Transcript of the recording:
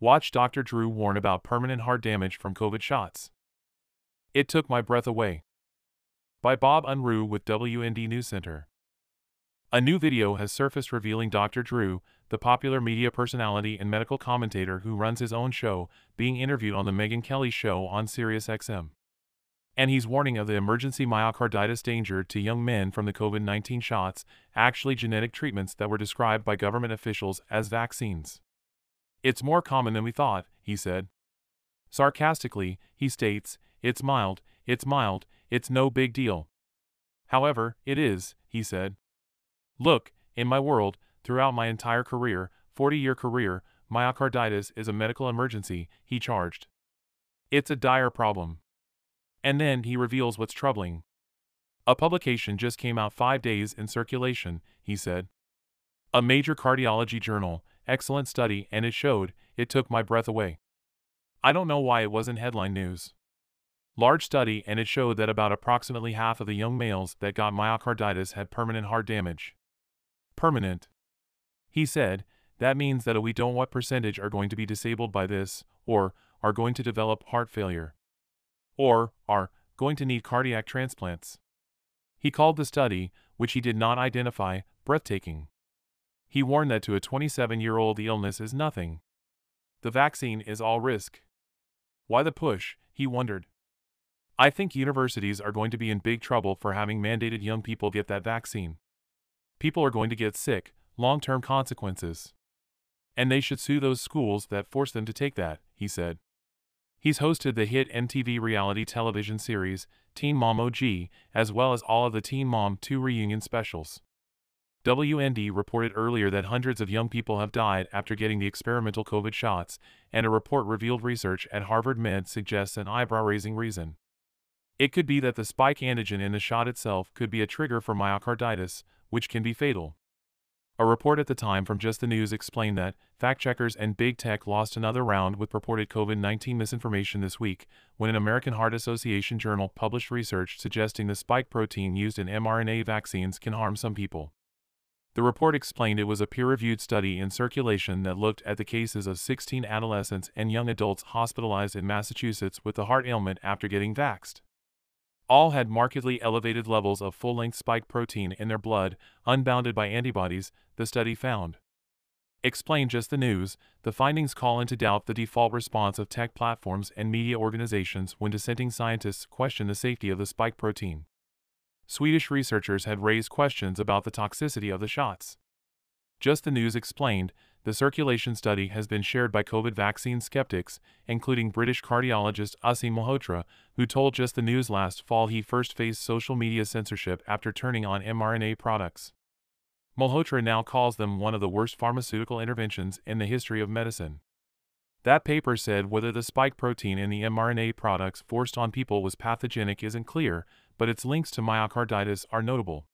Watch Dr. Drew warn about permanent heart damage from COVID shots. It took my breath away. By Bob Unruh with WND News Center. A new video has surfaced revealing Dr. Drew, the popular media personality and medical commentator who runs his own show, being interviewed on The Megyn Kelly Show on SiriusXM. And he's warning of the emergency myocarditis danger to young men from the COVID 19 shots, actually genetic treatments that were described by government officials as vaccines. It's more common than we thought, he said. Sarcastically, he states, It's mild, it's mild, it's no big deal. However, it is, he said. Look, in my world, throughout my entire career, 40 year career, myocarditis is a medical emergency, he charged. It's a dire problem. And then he reveals what's troubling. A publication just came out five days in circulation, he said. A major cardiology journal, excellent study, and it showed, it took my breath away. I don't know why it wasn't headline news. Large study, and it showed that about approximately half of the young males that got myocarditis had permanent heart damage. Permanent. He said, that means that we don't what percentage are going to be disabled by this, or are going to develop heart failure, or are going to need cardiac transplants. He called the study, which he did not identify, breathtaking. He warned that to a 27 year old the illness is nothing. The vaccine is all risk. Why the push, he wondered. I think universities are going to be in big trouble for having mandated young people get that vaccine. People are going to get sick, long term consequences. And they should sue those schools that force them to take that, he said. He's hosted the hit MTV reality television series, Teen Mom OG, as well as all of the Teen Mom 2 reunion specials. WND reported earlier that hundreds of young people have died after getting the experimental COVID shots, and a report revealed research at Harvard Med suggests an eyebrow raising reason. It could be that the spike antigen in the shot itself could be a trigger for myocarditis, which can be fatal. A report at the time from Just the News explained that fact checkers and big tech lost another round with purported COVID 19 misinformation this week when an American Heart Association journal published research suggesting the spike protein used in mRNA vaccines can harm some people. The report explained it was a peer reviewed study in circulation that looked at the cases of 16 adolescents and young adults hospitalized in Massachusetts with a heart ailment after getting vaxed. All had markedly elevated levels of full length spike protein in their blood, unbounded by antibodies, the study found. Explain just the news, the findings call into doubt the default response of tech platforms and media organizations when dissenting scientists question the safety of the spike protein. Swedish researchers had raised questions about the toxicity of the shots. Just the News explained, the circulation study has been shared by COVID vaccine skeptics, including British cardiologist Aseem Malhotra, who told Just the News last fall he first faced social media censorship after turning on mRNA products. Malhotra now calls them one of the worst pharmaceutical interventions in the history of medicine. That paper said whether the spike protein in the mRNA products forced on people was pathogenic isn't clear, but its links to myocarditis are notable.